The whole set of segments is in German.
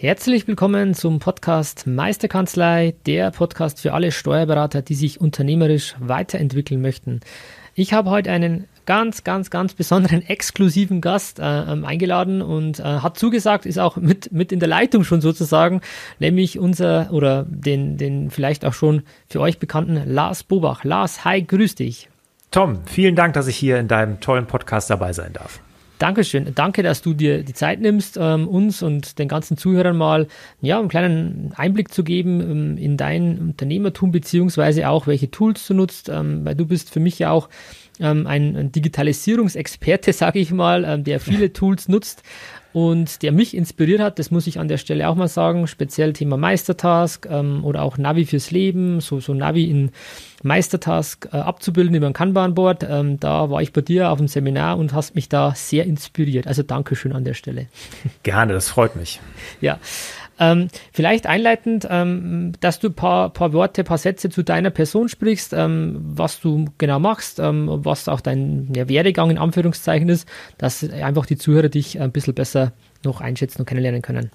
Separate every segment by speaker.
Speaker 1: Herzlich willkommen zum Podcast Meisterkanzlei, der Podcast für alle Steuerberater, die sich unternehmerisch weiterentwickeln möchten. Ich habe heute einen ganz, ganz, ganz besonderen exklusiven Gast äh, ähm, eingeladen und äh, hat zugesagt, ist auch mit, mit in der Leitung schon sozusagen, nämlich unser oder den, den vielleicht auch schon für euch bekannten Lars Bobach. Lars, hi, grüß dich.
Speaker 2: Tom, vielen Dank, dass ich hier in deinem tollen Podcast dabei sein darf.
Speaker 1: Dankeschön. Danke, dass du dir die Zeit nimmst, ähm, uns und den ganzen Zuhörern mal ja, einen kleinen Einblick zu geben ähm, in dein Unternehmertum, beziehungsweise auch, welche Tools du nutzt, ähm, weil du bist für mich ja auch ähm, ein Digitalisierungsexperte, sage ich mal, ähm, der viele Tools nutzt und der mich inspiriert hat, das muss ich an der Stelle auch mal sagen, speziell Thema Meistertask ähm, oder auch Navi fürs Leben, so, so Navi in Meistertask äh, abzubilden über ein Kanban-Board. Ähm, da war ich bei dir auf dem Seminar und hast mich da sehr inspiriert. Also Dankeschön an der Stelle.
Speaker 2: Gerne, das freut mich.
Speaker 1: Ja, ähm, vielleicht einleitend, ähm, dass du ein paar, paar Worte, paar Sätze zu deiner Person sprichst, ähm, was du genau machst, ähm, was auch dein ja, Werdegang in Anführungszeichen ist, dass einfach die Zuhörer dich ein bisschen besser noch einschätzen und kennenlernen können.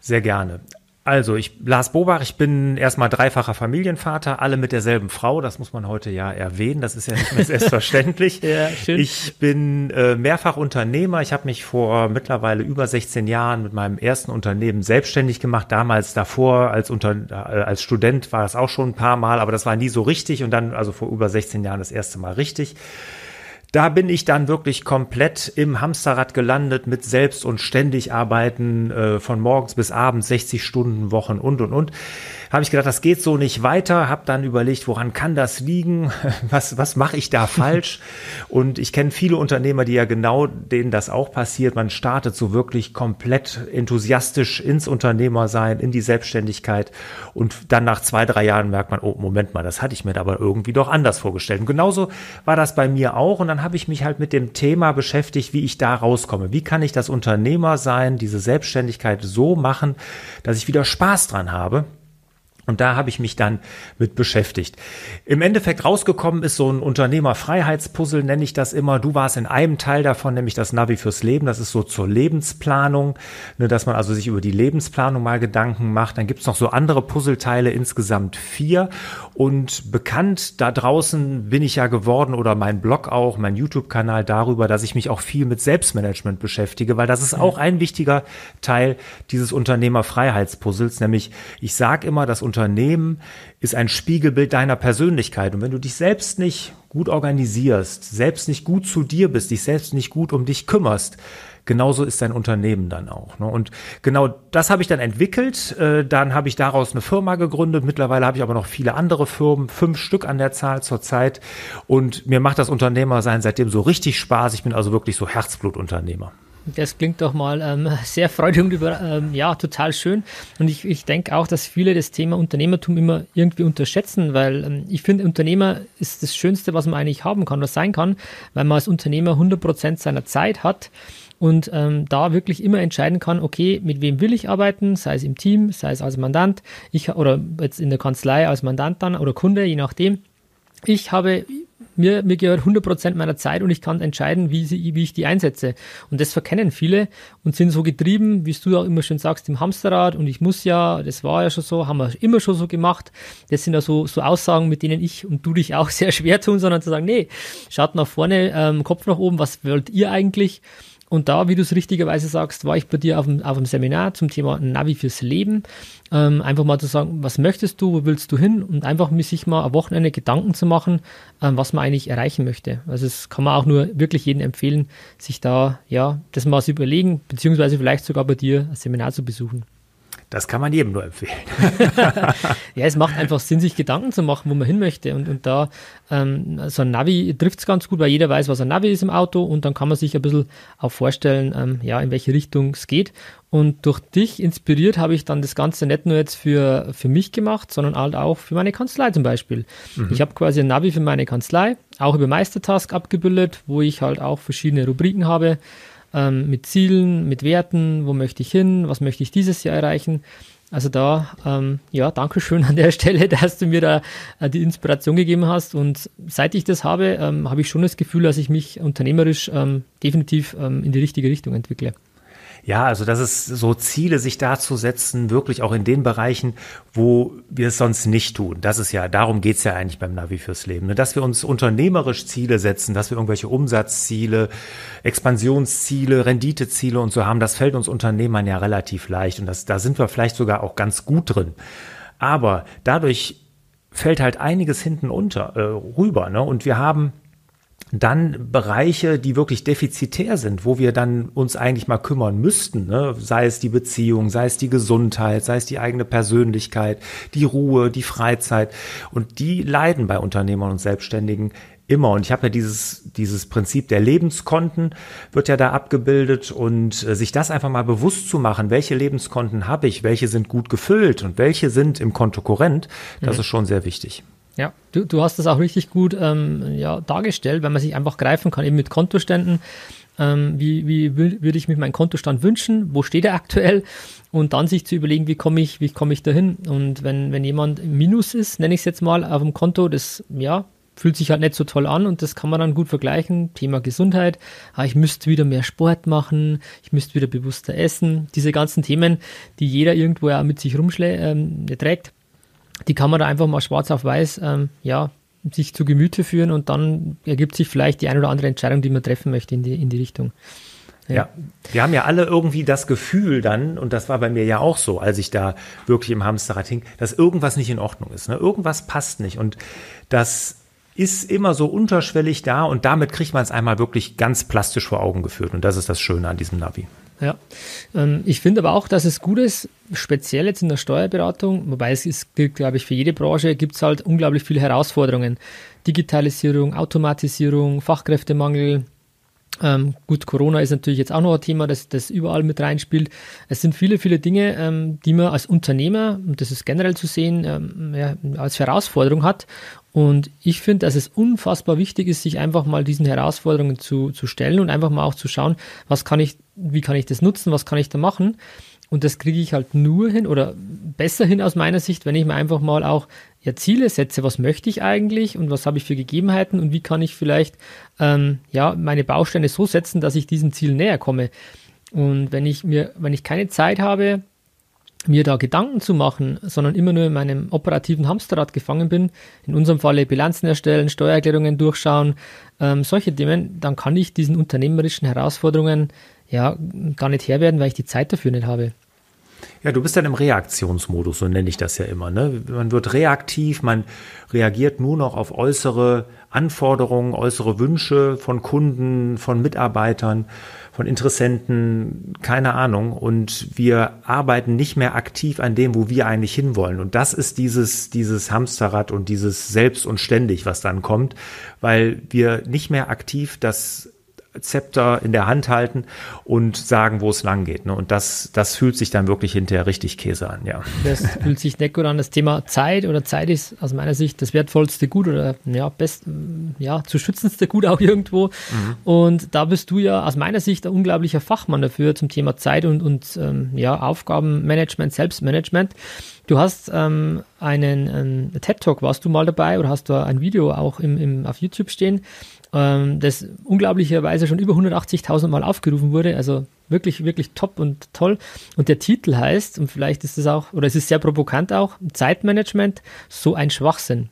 Speaker 2: Sehr gerne. Also, ich, Lars Bobach, ich bin erstmal dreifacher Familienvater, alle mit derselben Frau, das muss man heute ja erwähnen, das ist ja nicht mehr selbstverständlich. ja, schön. Ich bin äh, mehrfach Unternehmer, ich habe mich vor mittlerweile über 16 Jahren mit meinem ersten Unternehmen selbstständig gemacht, damals davor als, Unter, äh, als Student war das auch schon ein paar Mal, aber das war nie so richtig und dann also vor über 16 Jahren das erste Mal richtig. Da bin ich dann wirklich komplett im Hamsterrad gelandet mit selbst und ständig arbeiten, äh, von morgens bis abends, 60 Stunden Wochen und und und habe ich gedacht, das geht so nicht weiter, habe dann überlegt, woran kann das liegen, was, was mache ich da falsch? Und ich kenne viele Unternehmer, die ja genau denen das auch passiert, man startet so wirklich komplett enthusiastisch ins Unternehmersein, in die Selbstständigkeit. Und dann nach zwei, drei Jahren merkt man, oh Moment mal, das hatte ich mir aber irgendwie doch anders vorgestellt. Und genauso war das bei mir auch. Und dann habe ich mich halt mit dem Thema beschäftigt, wie ich da rauskomme, wie kann ich das Unternehmer sein, diese Selbstständigkeit so machen, dass ich wieder Spaß dran habe und da habe ich mich dann mit beschäftigt. Im Endeffekt rausgekommen ist so ein Unternehmerfreiheitspuzzle, nenne ich das immer. Du warst in einem Teil davon, nämlich das Navi fürs Leben. Das ist so zur Lebensplanung, ne, dass man also sich über die Lebensplanung mal Gedanken macht. Dann gibt's noch so andere Puzzleteile, insgesamt vier. Und bekannt da draußen bin ich ja geworden oder mein Blog auch, mein YouTube-Kanal darüber, dass ich mich auch viel mit Selbstmanagement beschäftige, weil das ist auch ein wichtiger Teil dieses Unternehmerfreiheitspuzzles. Nämlich, ich sage immer, das Unternehmen ist ein Spiegelbild deiner Persönlichkeit. Und wenn du dich selbst nicht gut organisierst, selbst nicht gut zu dir bist, dich selbst nicht gut um dich kümmerst, genauso ist dein Unternehmen dann auch. Ne? Und genau das habe ich dann entwickelt. Äh, dann habe ich daraus eine Firma gegründet. Mittlerweile habe ich aber noch viele andere Firmen, fünf Stück an der Zahl zurzeit. Und mir macht das Unternehmersein seitdem so richtig Spaß. Ich bin also wirklich so Herzblutunternehmer.
Speaker 1: Das klingt doch mal ähm, sehr freudig und über, ähm, ja, total schön. Und ich, ich denke auch, dass viele das Thema Unternehmertum immer irgendwie unterschätzen, weil ähm, ich finde, Unternehmer ist das Schönste, was man eigentlich haben kann, was sein kann, weil man als Unternehmer 100% seiner Zeit hat und ähm, da wirklich immer entscheiden kann, okay, mit wem will ich arbeiten, sei es im Team, sei es als Mandant, ich oder jetzt in der Kanzlei als Mandant dann oder Kunde, je nachdem. Ich habe mir, mir gehört 100% meiner Zeit und ich kann entscheiden, wie, sie, wie ich die einsetze. Und das verkennen viele und sind so getrieben, wie du auch immer schon sagst, im Hamsterrad und ich muss ja, das war ja schon so, haben wir immer schon so gemacht. Das sind ja so, so Aussagen, mit denen ich und du dich auch sehr schwer tun, sondern zu sagen, nee, schaut nach vorne, ähm, Kopf nach oben, was wollt ihr eigentlich? Und da, wie du es richtigerweise sagst, war ich bei dir auf dem, auf dem Seminar zum Thema Navi fürs Leben. Ähm, einfach mal zu sagen, was möchtest du, wo willst du hin? Und einfach sich mal am Wochenende Gedanken zu machen, ähm, was man eigentlich erreichen möchte. Also es kann man auch nur wirklich jedem empfehlen, sich da, ja, das mal zu überlegen, beziehungsweise vielleicht sogar bei dir ein Seminar zu besuchen.
Speaker 2: Das kann man jedem nur empfehlen.
Speaker 1: ja, es macht einfach Sinn, sich Gedanken zu machen, wo man hin möchte. Und, und da ähm, so ein Navi trifft es ganz gut, weil jeder weiß, was ein Navi ist im Auto und dann kann man sich ein bisschen auch vorstellen, ähm, ja, in welche Richtung es geht. Und durch dich inspiriert habe ich dann das Ganze nicht nur jetzt für, für mich gemacht, sondern halt auch für meine Kanzlei zum Beispiel. Mhm. Ich habe quasi ein Navi für meine Kanzlei, auch über Meistertask abgebildet, wo ich halt auch verschiedene Rubriken habe ähm, mit Zielen, mit Werten, wo möchte ich hin, was möchte ich dieses Jahr erreichen. Also da, ähm, ja, danke schön an der Stelle, dass du mir da äh, die Inspiration gegeben hast. Und seit ich das habe, ähm, habe ich schon das Gefühl, dass ich mich unternehmerisch ähm, definitiv ähm, in die richtige Richtung entwickle.
Speaker 2: Ja, also das ist so Ziele, sich da zu setzen, wirklich auch in den Bereichen, wo wir es sonst nicht tun. Das ist ja, darum geht's ja eigentlich beim Navi fürs Leben. Ne? Dass wir uns unternehmerisch Ziele setzen, dass wir irgendwelche Umsatzziele, Expansionsziele, Renditeziele und so haben, das fällt uns Unternehmern ja relativ leicht. Und das, da sind wir vielleicht sogar auch ganz gut drin. Aber dadurch fällt halt einiges hinten unter, äh, rüber. Ne? Und wir haben dann Bereiche, die wirklich defizitär sind, wo wir dann uns eigentlich mal kümmern müssten, ne? sei es die Beziehung, sei es die Gesundheit, sei es die eigene Persönlichkeit, die Ruhe, die Freizeit. Und die leiden bei Unternehmern und Selbstständigen immer. Und ich habe ja dieses, dieses Prinzip der Lebenskonten wird ja da abgebildet und äh, sich das einfach mal bewusst zu machen, welche Lebenskonten habe ich, welche sind gut gefüllt und welche sind im Konto korrent, das mhm. ist schon sehr wichtig.
Speaker 1: Ja, du, du hast das auch richtig gut ähm, ja, dargestellt, wenn man sich einfach greifen kann, eben mit Kontoständen. Ähm, wie wie würde ich mir meinen Kontostand wünschen? Wo steht er aktuell? Und dann sich zu überlegen, wie komme ich, wie komme ich dahin? Und wenn, wenn jemand Minus ist, nenne ich es jetzt mal, auf dem Konto, das ja, fühlt sich halt nicht so toll an und das kann man dann gut vergleichen. Thema Gesundheit. Ah, ich müsste wieder mehr Sport machen, ich müsste wieder bewusster essen. Diese ganzen Themen, die jeder irgendwo ja mit sich rumschlägt, ähm, trägt die kann man da einfach mal schwarz auf weiß, ähm, ja, sich zu Gemüte führen und dann ergibt sich vielleicht die eine oder andere Entscheidung, die man treffen möchte in die, in die Richtung.
Speaker 2: Ja. ja. wir haben ja alle irgendwie das Gefühl dann, und das war bei mir ja auch so, als ich da wirklich im Hamsterrad hing, dass irgendwas nicht in Ordnung ist. Ne? Irgendwas passt nicht. Und das ist immer so unterschwellig da und damit kriegt man es einmal wirklich ganz plastisch vor Augen geführt. Und das ist das Schöne an diesem Navi.
Speaker 1: Ja, ähm, ich finde aber auch, dass es gut ist, speziell jetzt in der Steuerberatung, wobei es ist, glaube ich, für jede Branche gibt es halt unglaublich viele Herausforderungen. Digitalisierung, Automatisierung, Fachkräftemangel. Ähm, gut, Corona ist natürlich jetzt auch noch ein Thema, das, das überall mit reinspielt. Es sind viele, viele Dinge, ähm, die man als Unternehmer, und das ist generell zu sehen, ähm, ja, als Herausforderung hat. Und ich finde, dass es unfassbar wichtig ist, sich einfach mal diesen Herausforderungen zu, zu stellen und einfach mal auch zu schauen, was kann ich, wie kann ich das nutzen, was kann ich da machen. Und das kriege ich halt nur hin oder besser hin aus meiner Sicht, wenn ich mir einfach mal auch ja, Ziele setze. Was möchte ich eigentlich und was habe ich für Gegebenheiten und wie kann ich vielleicht ähm, ja, meine Bausteine so setzen, dass ich diesen Zielen näher komme. Und wenn ich mir, wenn ich keine Zeit habe, mir da Gedanken zu machen, sondern immer nur in meinem operativen Hamsterrad gefangen bin, in unserem Falle Bilanzen erstellen, Steuererklärungen durchschauen, ähm, solche Themen, dann kann ich diesen unternehmerischen Herausforderungen ja gar nicht Herr werden, weil ich die Zeit dafür nicht habe.
Speaker 2: Ja, du bist dann im Reaktionsmodus, so nenne ich das ja immer. Ne? Man wird reaktiv, man reagiert nur noch auf äußere Anforderungen, äußere Wünsche von Kunden, von Mitarbeitern von Interessenten, keine Ahnung. Und wir arbeiten nicht mehr aktiv an dem, wo wir eigentlich hinwollen. Und das ist dieses, dieses Hamsterrad und dieses Selbst und ständig, was dann kommt, weil wir nicht mehr aktiv das Zepter in der Hand halten und sagen, wo es lang geht. Ne? Und das, das fühlt sich dann wirklich hinterher richtig Käse an, ja.
Speaker 1: Das fühlt sich nicht gut an. Das Thema Zeit oder Zeit ist aus meiner Sicht das wertvollste Gut oder ja, best, ja, zu schützendste Gut auch irgendwo. Mhm. Und da bist du ja aus meiner Sicht ein unglaublicher Fachmann dafür zum Thema Zeit und, und ähm, ja, Aufgabenmanagement, Selbstmanagement. Du hast ähm, einen, einen TED-Talk, warst du mal dabei oder hast du ein Video auch im, im, auf YouTube stehen? Ähm, das unglaublicherweise schon über 180.000 Mal aufgerufen wurde. Also wirklich, wirklich top und toll. Und der Titel heißt, und vielleicht ist es auch, oder es ist sehr provokant auch, Zeitmanagement, so ein Schwachsinn.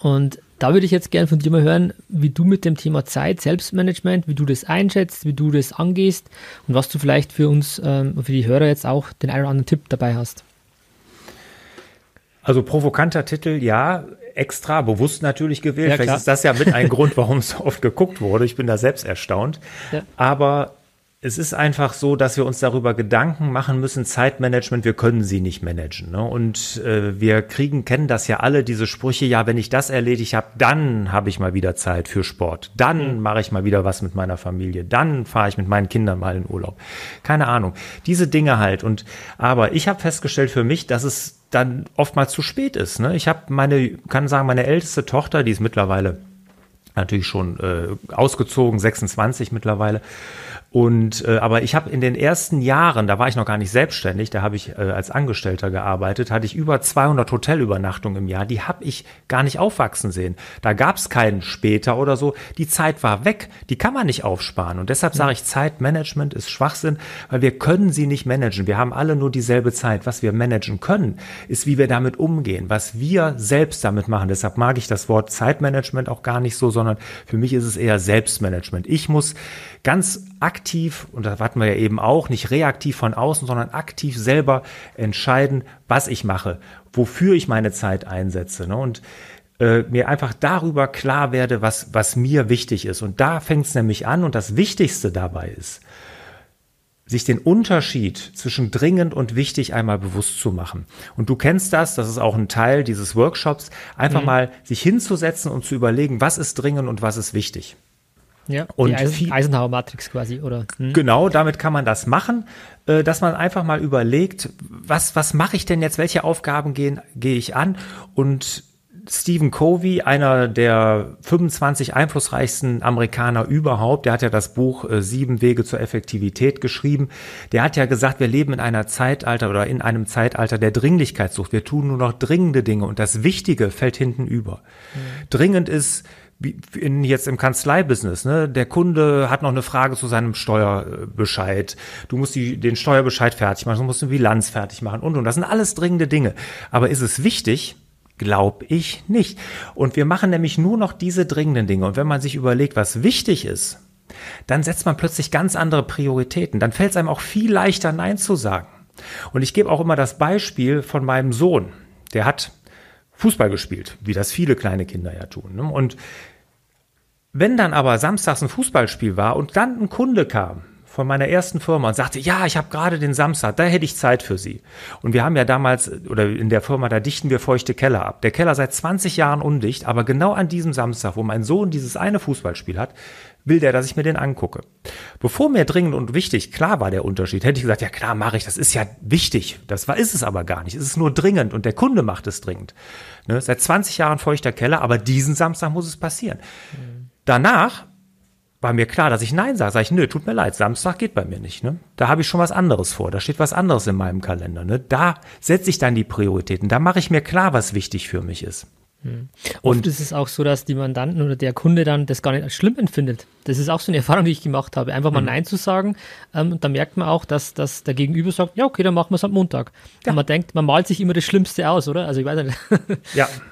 Speaker 1: Und da würde ich jetzt gerne von dir mal hören, wie du mit dem Thema Zeit, Selbstmanagement, wie du das einschätzt, wie du das angehst und was du vielleicht für uns, ähm, für die Hörer jetzt auch den einen oder anderen Tipp dabei hast.
Speaker 2: Also provokanter Titel, ja, extra bewusst natürlich gewählt. Ja, Vielleicht ist das ja mit ein Grund, warum es oft geguckt wurde. Ich bin da selbst erstaunt. Ja. Aber es ist einfach so, dass wir uns darüber Gedanken machen müssen, Zeitmanagement, wir können sie nicht managen. Ne? Und äh, wir kriegen, kennen das ja alle, diese Sprüche, ja, wenn ich das erledigt habe, dann habe ich mal wieder Zeit für Sport. Dann mhm. mache ich mal wieder was mit meiner Familie. Dann fahre ich mit meinen Kindern mal in Urlaub. Keine Ahnung. Diese Dinge halt. Und aber ich habe festgestellt für mich, dass es dann oftmals zu spät ist. Ne? Ich habe meine, kann sagen, meine älteste Tochter, die ist mittlerweile natürlich schon äh, ausgezogen, 26 mittlerweile. Und äh, aber ich habe in den ersten Jahren, da war ich noch gar nicht selbstständig, da habe ich äh, als Angestellter gearbeitet, hatte ich über 200 Hotelübernachtungen im Jahr. Die habe ich gar nicht aufwachsen sehen. Da gab es keinen später oder so. Die Zeit war weg. Die kann man nicht aufsparen. Und deshalb sage ich, Zeitmanagement ist Schwachsinn, weil wir können sie nicht managen. Wir haben alle nur dieselbe Zeit. Was wir managen können, ist, wie wir damit umgehen, was wir selbst damit machen. Deshalb mag ich das Wort Zeitmanagement auch gar nicht so, sondern für mich ist es eher Selbstmanagement. Ich muss ganz aktiv, und das hatten wir ja eben auch, nicht reaktiv von außen, sondern aktiv selber entscheiden, was ich mache, wofür ich meine Zeit einsetze. Ne? Und äh, mir einfach darüber klar werde, was, was mir wichtig ist. Und da fängt es nämlich an. Und das Wichtigste dabei ist, sich den Unterschied zwischen dringend und wichtig einmal bewusst zu machen. Und du kennst das, das ist auch ein Teil dieses Workshops, einfach mhm. mal sich hinzusetzen und zu überlegen, was ist dringend und was ist wichtig.
Speaker 1: Ja, und die Eisen Eisenhower-Matrix quasi, oder?
Speaker 2: Hm? Genau, damit kann man das machen, äh, dass man einfach mal überlegt, was, was mache ich denn jetzt, welche Aufgaben gehen, gehe ich an und Stephen Covey, einer der 25 einflussreichsten Amerikaner überhaupt, der hat ja das Buch äh, Sieben Wege zur Effektivität geschrieben. Der hat ja gesagt, wir leben in einer Zeitalter oder in einem Zeitalter der Dringlichkeitssucht. Wir tun nur noch dringende Dinge und das Wichtige fällt hinten über. Mhm. Dringend ist, in, jetzt im Kanzleibusiness, ne? Der Kunde hat noch eine Frage zu seinem Steuerbescheid. Du musst die, den Steuerbescheid fertig machen, du musst eine Bilanz fertig machen und und. Das sind alles dringende Dinge. Aber ist es wichtig? Glaub ich nicht. Und wir machen nämlich nur noch diese dringenden Dinge. Und wenn man sich überlegt, was wichtig ist, dann setzt man plötzlich ganz andere Prioritäten. Dann fällt es einem auch viel leichter, Nein zu sagen. Und ich gebe auch immer das Beispiel von meinem Sohn. Der hat Fußball gespielt, wie das viele kleine Kinder ja tun. Ne? Und wenn dann aber samstags ein Fußballspiel war und dann ein Kunde kam von meiner ersten Firma und sagte, ja, ich habe gerade den Samstag, da hätte ich Zeit für Sie. Und wir haben ja damals, oder in der Firma, da dichten wir feuchte Keller ab. Der Keller seit 20 Jahren undicht, aber genau an diesem Samstag, wo mein Sohn dieses eine Fußballspiel hat, will der, dass ich mir den angucke. Bevor mir dringend und wichtig klar war der Unterschied, hätte ich gesagt, ja klar, mache ich, das ist ja wichtig. Das war, ist es aber gar nicht. Es ist nur dringend und der Kunde macht es dringend. Ne? Seit 20 Jahren feuchter Keller, aber diesen Samstag muss es passieren. Mhm. Danach war mir klar, dass ich Nein sage. Sag ich, nö, tut mir leid, Samstag geht bei mir nicht. Ne? Da habe ich schon was anderes vor. Da steht was anderes in meinem Kalender. Ne? Da setze ich dann die Prioritäten. Da mache ich mir klar, was wichtig für mich ist.
Speaker 1: Hm. Und Oft ist es auch so, dass die Mandanten oder der Kunde dann das gar nicht als schlimm empfindet. Das ist auch so eine Erfahrung, die ich gemacht habe. Einfach mal mhm. Nein zu sagen. Ähm, und da merkt man auch, dass, dass der Gegenüber sagt, ja, okay, dann machen wir es am Montag. Ja. Und man denkt, man malt sich immer das Schlimmste aus, oder? Also ich weiß nicht.
Speaker 2: Ja,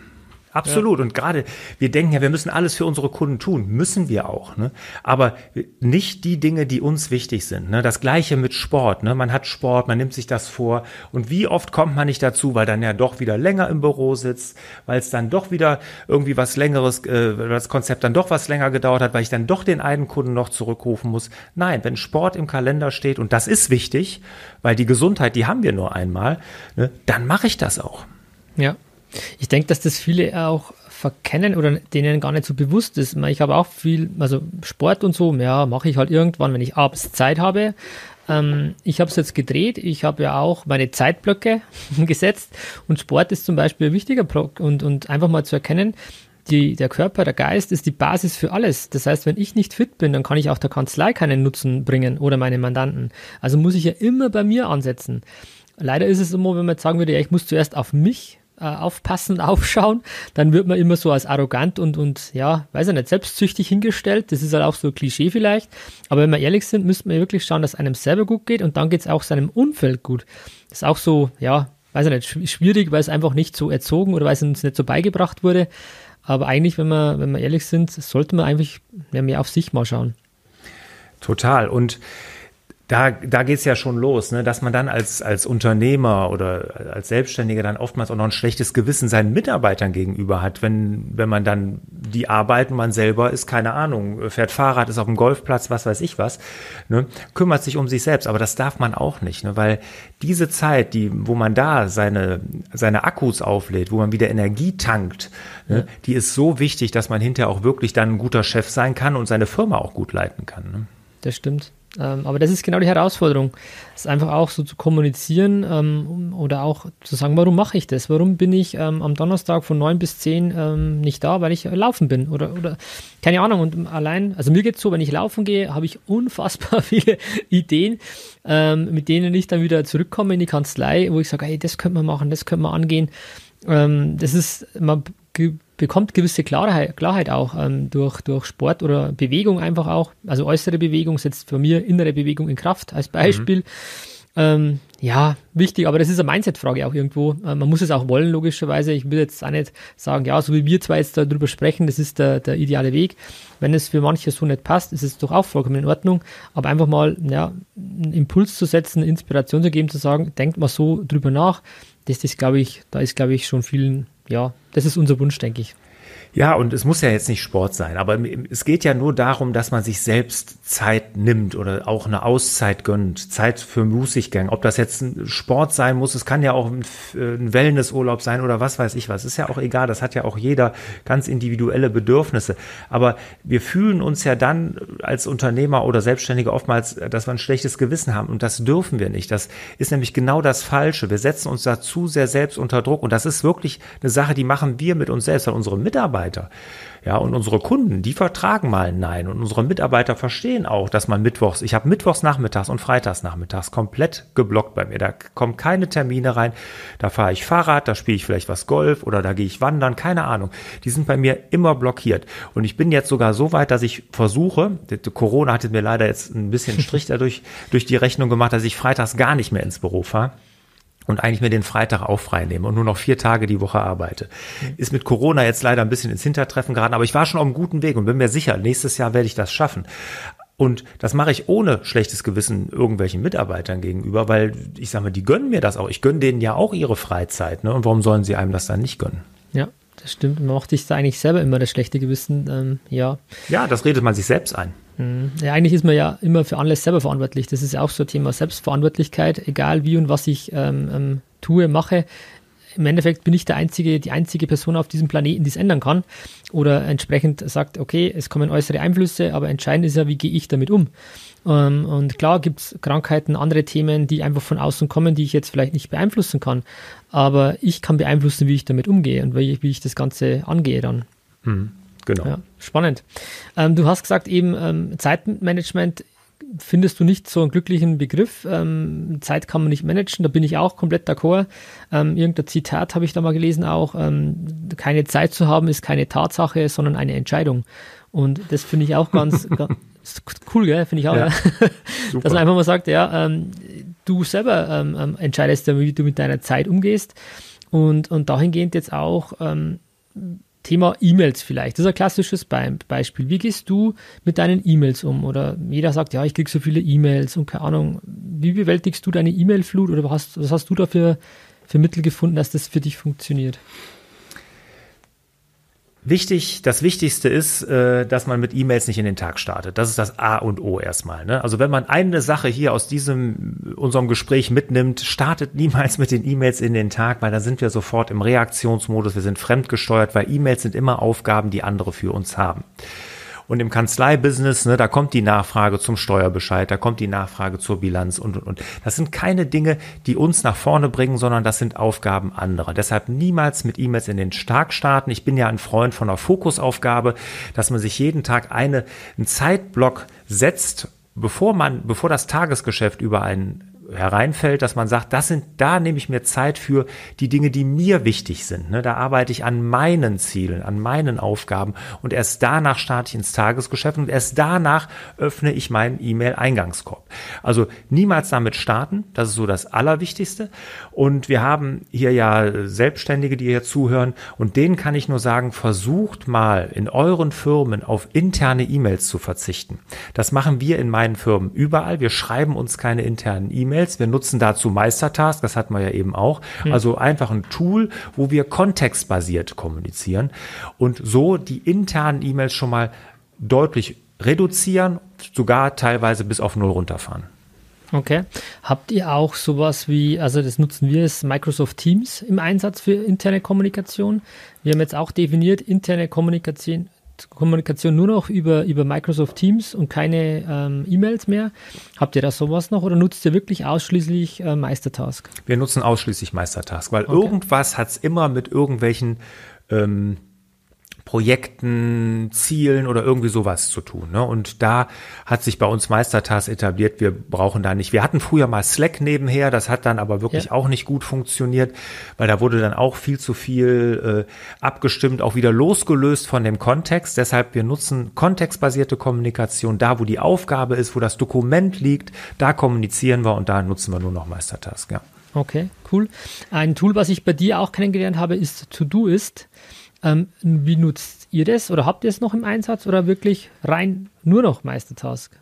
Speaker 2: Absolut. Ja. Und gerade, wir denken ja, wir müssen alles für unsere Kunden tun. Müssen wir auch. Ne? Aber nicht die Dinge, die uns wichtig sind. Ne? Das Gleiche mit Sport. Ne? Man hat Sport, man nimmt sich das vor. Und wie oft kommt man nicht dazu, weil dann ja doch wieder länger im Büro sitzt, weil es dann doch wieder irgendwie was längeres, äh, das Konzept dann doch was länger gedauert hat, weil ich dann doch den einen Kunden noch zurückrufen muss. Nein, wenn Sport im Kalender steht, und das ist wichtig, weil die Gesundheit, die haben wir nur einmal, ne? dann mache ich das auch.
Speaker 1: Ja, ich denke, dass das viele auch verkennen oder denen gar nicht so bewusst ist. Ich habe auch viel, also Sport und so, ja, mache ich halt irgendwann, wenn ich abends Zeit habe. Ähm, ich habe es jetzt gedreht, ich habe ja auch meine Zeitblöcke gesetzt und Sport ist zum Beispiel ein wichtiger Block und, und einfach mal zu erkennen, die, der Körper, der Geist ist die Basis für alles. Das heißt, wenn ich nicht fit bin, dann kann ich auch der Kanzlei keinen Nutzen bringen oder meine Mandanten. Also muss ich ja immer bei mir ansetzen. Leider ist es immer, wenn man jetzt sagen würde, ja, ich muss zuerst auf mich äh, aufpassen, aufschauen, dann wird man immer so als arrogant und, und ja, weiß ich nicht, selbstsüchtig hingestellt. Das ist halt auch so ein Klischee vielleicht. Aber wenn wir ehrlich sind, müsste man wirklich schauen, dass einem selber gut geht und dann geht es auch seinem Umfeld gut. Das ist auch so, ja, weiß ich nicht, schwierig, weil es einfach nicht so erzogen oder weil es uns nicht so beigebracht wurde. Aber eigentlich, wenn wir, wenn wir ehrlich sind, sollte man eigentlich mehr auf sich mal schauen.
Speaker 2: Total. Und da, da geht's ja schon los, ne? dass man dann als, als Unternehmer oder als Selbstständiger dann oftmals auch noch ein schlechtes Gewissen seinen Mitarbeitern gegenüber hat, wenn, wenn man dann die arbeiten, man selber ist, keine Ahnung, fährt Fahrrad, ist auf dem Golfplatz, was weiß ich was, ne? kümmert sich um sich selbst. Aber das darf man auch nicht, ne? weil diese Zeit, die, wo man da seine, seine Akkus auflädt, wo man wieder Energie tankt, ne? die ist so wichtig, dass man hinterher auch wirklich dann ein guter Chef sein kann und seine Firma auch gut leiten kann. Ne?
Speaker 1: Das stimmt. Ähm, aber das ist genau die Herausforderung, es einfach auch so zu kommunizieren ähm, oder auch zu sagen, warum mache ich das? Warum bin ich ähm, am Donnerstag von 9 bis 10 ähm, nicht da, weil ich laufen bin? Oder, oder keine Ahnung. Und allein, also mir geht es so, wenn ich laufen gehe, habe ich unfassbar viele Ideen, ähm, mit denen ich dann wieder zurückkomme in die Kanzlei, wo ich sage, hey, das könnte man machen, das könnte man angehen. Ähm, das ist, man bekommt gewisse Klarheit, Klarheit auch ähm, durch, durch Sport oder Bewegung einfach auch. Also äußere Bewegung setzt für mir innere Bewegung in Kraft als Beispiel. Mhm. Ähm, ja, wichtig, aber das ist eine Mindset-Frage auch irgendwo. Äh, man muss es auch wollen, logischerweise. Ich will jetzt auch nicht sagen, ja, so wie wir zwei jetzt darüber sprechen, das ist der, der ideale Weg. Wenn es für manche so nicht passt, ist es doch auch vollkommen in Ordnung. Aber einfach mal ja, einen Impuls zu setzen, Inspiration zu geben, zu sagen, denkt mal so drüber nach. Das ist, glaube ich, da ist, glaube ich, schon vielen ja, das ist unser Wunsch, denke ich.
Speaker 2: Ja, und es muss ja jetzt nicht Sport sein, aber es geht ja nur darum, dass man sich selbst Zeit nimmt oder auch eine Auszeit gönnt, Zeit für Mußiggang. Ob das jetzt ein Sport sein muss, es kann ja auch ein, ein Wellnessurlaub sein oder was weiß ich was. Ist ja auch egal, das hat ja auch jeder ganz individuelle Bedürfnisse. Aber wir fühlen uns ja dann als Unternehmer oder Selbstständige oftmals, dass wir ein schlechtes Gewissen haben und das dürfen wir nicht. Das ist nämlich genau das Falsche. Wir setzen uns da zu sehr selbst unter Druck und das ist wirklich eine Sache, die machen wir mit uns selbst, weil unsere Mitarbeiter Mitarbeiter. Ja, und unsere Kunden, die vertragen mal ein Nein. Und unsere Mitarbeiter verstehen auch, dass man mittwochs, ich habe mittwochs nachmittags und freitags nachmittags komplett geblockt bei mir. Da kommen keine Termine rein. Da fahre ich Fahrrad, da spiele ich vielleicht was Golf oder da gehe ich wandern, keine Ahnung. Die sind bei mir immer blockiert. Und ich bin jetzt sogar so weit, dass ich versuche, Corona hatte mir leider jetzt ein bisschen Strich dadurch durch die Rechnung gemacht, dass ich freitags gar nicht mehr ins Büro fahre und eigentlich mir den Freitag auch frei nehme und nur noch vier Tage die Woche arbeite. Ist mit Corona jetzt leider ein bisschen ins Hintertreffen geraten, aber ich war schon auf einem guten Weg und bin mir sicher, nächstes Jahr werde ich das schaffen. Und das mache ich ohne schlechtes Gewissen irgendwelchen Mitarbeitern gegenüber, weil ich sage mal, die gönnen mir das auch. Ich gönne denen ja auch ihre Freizeit. Ne? Und warum sollen sie einem das dann nicht gönnen?
Speaker 1: Ja, das stimmt. Man macht sich da eigentlich selber immer das schlechte Gewissen. Ähm, ja.
Speaker 2: Ja, das redet man sich selbst ein.
Speaker 1: Mhm. Ja, eigentlich ist man ja immer für alles selber verantwortlich. Das ist auch so ein Thema Selbstverantwortlichkeit, egal wie und was ich ähm, ähm, tue, mache. Im Endeffekt bin ich der einzige, die einzige Person auf diesem Planeten, die es ändern kann. Oder entsprechend sagt, okay, es kommen äußere Einflüsse, aber entscheidend ist ja, wie gehe ich damit um. Ähm, und klar gibt es Krankheiten, andere Themen, die einfach von außen kommen, die ich jetzt vielleicht nicht beeinflussen kann. Aber ich kann beeinflussen, wie ich damit umgehe und wie ich, wie ich das Ganze angehe dann.
Speaker 2: Mhm. Genau. Ja,
Speaker 1: spannend. Ähm, du hast gesagt, eben ähm, Zeitmanagement findest du nicht so einen glücklichen Begriff. Ähm, Zeit kann man nicht managen, da bin ich auch komplett d'accord. Ähm, irgendein Zitat habe ich da mal gelesen auch. Ähm, keine Zeit zu haben ist keine Tatsache, sondern eine Entscheidung. Und das finde ich auch ganz, ganz cool, gell? Finde ich auch. Ja, Dass man einfach mal sagt, ja, ähm, du selber ähm, ähm, entscheidest ja, wie du mit deiner Zeit umgehst. Und, und dahingehend jetzt auch, Thema E-Mails vielleicht. Das ist ein klassisches Be Beispiel. Wie gehst du mit deinen E-Mails um? Oder jeder sagt, ja, ich kriege so viele E-Mails und keine Ahnung. Wie bewältigst du deine E-Mail-Flut oder was hast, was hast du da für, für Mittel gefunden, dass das für dich funktioniert?
Speaker 2: Wichtig, das Wichtigste ist, äh, dass man mit E-Mails nicht in den Tag startet. Das ist das A und O erstmal. Ne? Also wenn man eine Sache hier aus diesem unserem Gespräch mitnimmt, startet niemals mit den E-Mails in den Tag, weil da sind wir sofort im Reaktionsmodus. Wir sind fremdgesteuert, weil E-Mails sind immer Aufgaben, die andere für uns haben. Und im Kanzleibusiness, ne, da kommt die Nachfrage zum Steuerbescheid, da kommt die Nachfrage zur Bilanz und, und, und. Das sind keine Dinge, die uns nach vorne bringen, sondern das sind Aufgaben anderer. Deshalb niemals mit E-Mails in den Stark starten. Ich bin ja ein Freund von einer Fokusaufgabe, dass man sich jeden Tag eine, einen Zeitblock setzt, bevor man, bevor das Tagesgeschäft über einen hereinfällt, dass man sagt, das sind, da nehme ich mir Zeit für die Dinge, die mir wichtig sind. Ne? Da arbeite ich an meinen Zielen, an meinen Aufgaben und erst danach starte ich ins Tagesgeschäft und erst danach öffne ich meinen E-Mail-Eingangskorb. Also niemals damit starten, das ist so das Allerwichtigste. Und wir haben hier ja Selbstständige, die hier zuhören und denen kann ich nur sagen, versucht mal in euren Firmen auf interne E-Mails zu verzichten. Das machen wir in meinen Firmen überall. Wir schreiben uns keine internen E-Mails. Wir nutzen dazu Meistertask, das hatten wir ja eben auch. Mhm. Also einfach ein Tool, wo wir kontextbasiert kommunizieren und so die internen E-Mails schon mal deutlich reduzieren, sogar teilweise bis auf null runterfahren.
Speaker 1: Okay. Habt ihr auch sowas wie, also das nutzen wir, ist Microsoft Teams im Einsatz für interne Kommunikation? Wir haben jetzt auch definiert, interne Kommunikation, Kommunikation nur noch über, über Microsoft Teams und keine ähm, E-Mails mehr. Habt ihr da sowas noch oder nutzt ihr wirklich ausschließlich äh, Meistertask?
Speaker 2: Wir nutzen ausschließlich Meistertask, weil okay. irgendwas hat es immer mit irgendwelchen ähm, Projekten, Zielen oder irgendwie sowas zu tun. Ne? Und da hat sich bei uns Meistertask etabliert. Wir brauchen da nicht. Wir hatten früher mal Slack nebenher, das hat dann aber wirklich ja. auch nicht gut funktioniert, weil da wurde dann auch viel zu viel äh, abgestimmt, auch wieder losgelöst von dem Kontext. Deshalb wir nutzen kontextbasierte Kommunikation da, wo die Aufgabe ist, wo das Dokument liegt, da kommunizieren wir und da nutzen wir nur noch Meistertask. Ja.
Speaker 1: Okay, cool. Ein Tool, was ich bei dir auch kennengelernt habe, ist To-Do-Ist. Ähm, wie nutzt ihr das oder habt ihr es noch im Einsatz oder wirklich rein nur noch Meistertask?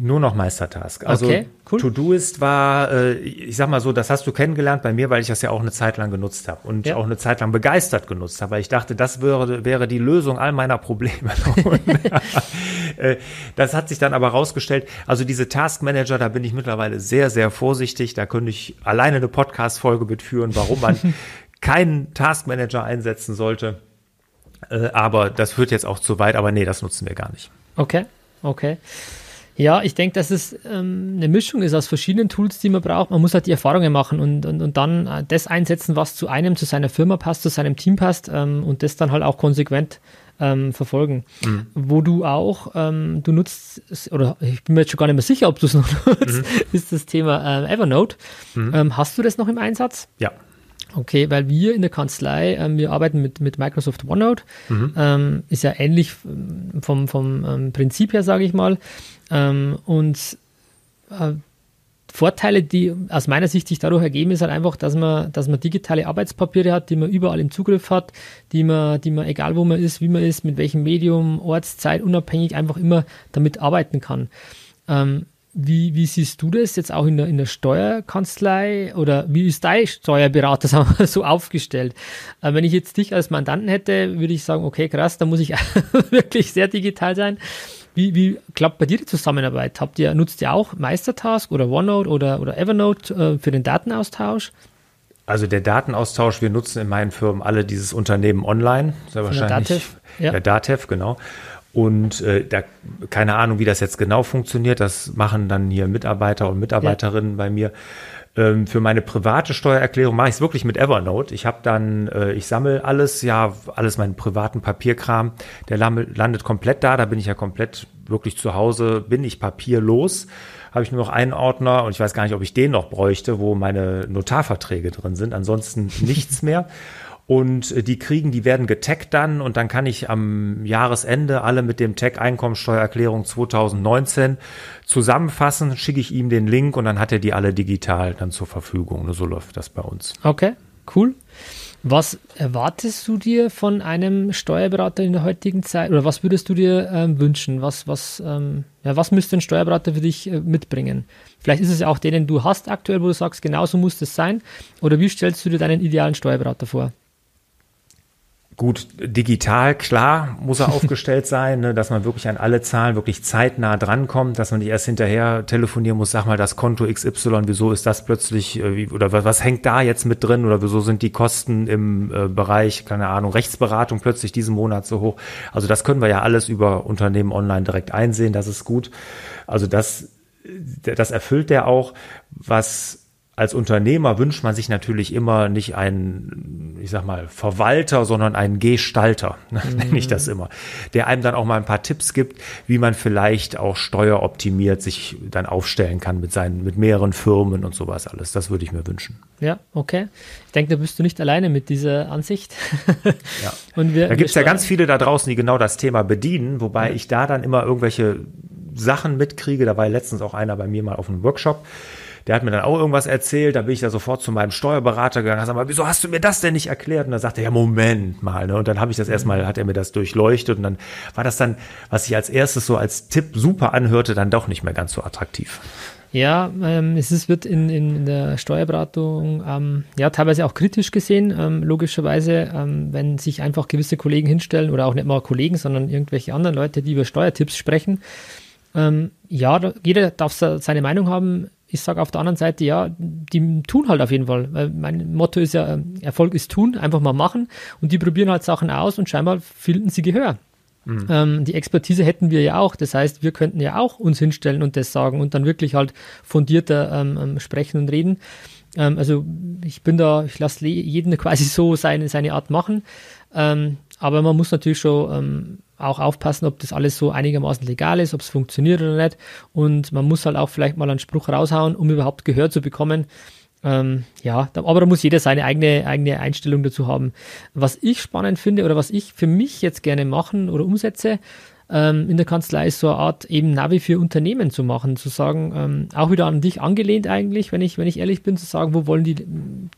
Speaker 2: Nur noch Meistertask. Also okay, cool. To-Doist war, äh, ich sag mal so, das hast du kennengelernt bei mir, weil ich das ja auch eine Zeit lang genutzt habe und ja. auch eine Zeit lang begeistert genutzt habe. Weil ich dachte, das wäre, wäre die Lösung all meiner Probleme. Äh, das hat sich dann aber rausgestellt. Also diese Task Manager, da bin ich mittlerweile sehr, sehr vorsichtig. Da könnte ich alleine eine Podcast-Folge mitführen, warum man keinen Task Manager einsetzen sollte. Äh, aber das führt jetzt auch zu weit, aber nee, das nutzen wir gar nicht.
Speaker 1: Okay, okay. Ja, ich denke, dass es ähm, eine Mischung ist aus verschiedenen Tools, die man braucht. Man muss halt die Erfahrungen machen und, und, und dann äh, das einsetzen, was zu einem, zu seiner Firma passt, zu seinem Team passt ähm, und das dann halt auch konsequent ähm, verfolgen. Mhm. Wo du auch, ähm, du nutzt, oder ich bin mir jetzt schon gar nicht mehr sicher, ob du es noch nutzt, mhm. ist das Thema äh, Evernote. Mhm. Ähm, hast du das noch im Einsatz?
Speaker 2: Ja.
Speaker 1: Okay, weil wir in der Kanzlei, ähm, wir arbeiten mit, mit Microsoft OneNote, mhm. ähm, ist ja ähnlich vom, vom ähm, Prinzip her, sage ich mal. Ähm, und äh, Vorteile, die aus meiner Sicht sich dadurch ergeben, ist halt einfach, dass man, dass man digitale Arbeitspapiere hat, die man überall im Zugriff hat, die man, die man, egal wo man ist, wie man ist, mit welchem Medium, Ortszeit, unabhängig einfach immer damit arbeiten kann. Ähm, wie, wie siehst du das jetzt auch in der, in der Steuerkanzlei oder wie ist dein Steuerberater sagen wir, so aufgestellt? Äh, wenn ich jetzt dich als Mandanten hätte, würde ich sagen, okay, krass, da muss ich wirklich sehr digital sein. Wie, wie klappt bei dir die Zusammenarbeit? Habt ihr, nutzt ihr auch Meistertask oder OneNote oder, oder Evernote äh, für den Datenaustausch?
Speaker 2: Also der Datenaustausch, wir nutzen in meinen Firmen alle dieses Unternehmen online. Sehr wahrscheinlich. Der Datev, ja. Der Datev, genau. Und äh, da keine Ahnung, wie das jetzt genau funktioniert. Das machen dann hier Mitarbeiter und Mitarbeiterinnen ja. bei mir. Ähm, für meine private Steuererklärung mache ich es wirklich mit Evernote. Ich habe dann, äh, ich sammle alles, ja, alles meinen privaten Papierkram. Der landet komplett da. Da bin ich ja komplett wirklich zu Hause. Bin ich papierlos. Habe ich nur noch einen Ordner und ich weiß gar nicht, ob ich den noch bräuchte, wo meine Notarverträge drin sind. Ansonsten nichts mehr. Und äh, die kriegen, die werden getaggt dann und dann kann ich am Jahresende alle mit dem Tag Einkommensteuererklärung 2019 zusammenfassen, schicke ich ihm den Link und dann hat er die alle digital dann zur Verfügung. So läuft das bei uns.
Speaker 1: Okay, cool. Was erwartest du dir von einem Steuerberater in der heutigen Zeit oder was würdest du dir ähm, wünschen? Was, was, ähm, ja, was müsste ein Steuerberater für dich äh, mitbringen? Vielleicht ist es ja auch den, den du hast aktuell, wo du sagst, genauso muss das sein. Oder wie stellst du dir deinen idealen Steuerberater vor?
Speaker 2: Gut, digital, klar, muss er aufgestellt sein, ne, dass man wirklich an alle Zahlen wirklich zeitnah drankommt, dass man nicht erst hinterher telefonieren muss, sag mal, das Konto XY, wieso ist das plötzlich, äh, oder was, was hängt da jetzt mit drin, oder wieso sind die Kosten im äh, Bereich, keine Ahnung, Rechtsberatung plötzlich diesen Monat so hoch. Also das können wir ja alles über Unternehmen online direkt einsehen, das ist gut. Also das, das erfüllt der auch, was als Unternehmer wünscht man sich natürlich immer nicht einen, ich sag mal, Verwalter, sondern einen Gestalter, mhm. nenne ich das immer, der einem dann auch mal ein paar Tipps gibt, wie man vielleicht auch steueroptimiert sich dann aufstellen kann mit seinen, mit mehreren Firmen und sowas alles. Das würde ich mir wünschen.
Speaker 1: Ja, okay. Ich denke, da bist du nicht alleine mit dieser Ansicht.
Speaker 2: ja. Und wir, da gibt es ja ganz viele da draußen, die genau das Thema bedienen, wobei ja. ich da dann immer irgendwelche Sachen mitkriege. Da war letztens auch einer bei mir mal auf einem Workshop der hat mir dann auch irgendwas erzählt, da bin ich da sofort zu meinem Steuerberater gegangen, sag mal, wieso hast du mir das denn nicht erklärt? Und dann sagte er, ja, Moment mal, ne? Und dann habe ich das erstmal, hat er mir das durchleuchtet und dann war das dann, was ich als erstes so als Tipp super anhörte, dann doch nicht mehr ganz so attraktiv.
Speaker 1: Ja, ähm, es ist, wird in, in der Steuerberatung ähm, ja teilweise auch kritisch gesehen, ähm, logischerweise, ähm, wenn sich einfach gewisse Kollegen hinstellen oder auch nicht mal Kollegen, sondern irgendwelche anderen Leute, die über Steuertipps sprechen. Ähm, ja, jeder darf seine Meinung haben ich sage auf der anderen Seite, ja, die tun halt auf jeden Fall. Weil mein Motto ist ja, ähm, Erfolg ist tun, einfach mal machen. Und die probieren halt Sachen aus und scheinbar finden sie Gehör. Mhm. Ähm, die Expertise hätten wir ja auch. Das heißt, wir könnten ja auch uns hinstellen und das sagen und dann wirklich halt fundierter ähm, ähm sprechen und reden. Ähm, also ich bin da, ich lasse jeden quasi so seine, seine Art machen. Ähm, aber man muss natürlich schon auch aufpassen, ob das alles so einigermaßen legal ist, ob es funktioniert oder nicht. Und man muss halt auch vielleicht mal einen Spruch raushauen, um überhaupt Gehör zu bekommen. Ähm, ja, aber da muss jeder seine eigene, eigene Einstellung dazu haben. Was ich spannend finde oder was ich für mich jetzt gerne machen oder umsetze, ähm, in der Kanzlei ist so eine Art eben Navi für Unternehmen zu machen, zu sagen, ähm, auch wieder an dich angelehnt eigentlich, wenn ich, wenn ich ehrlich bin, zu sagen, wo wollen die,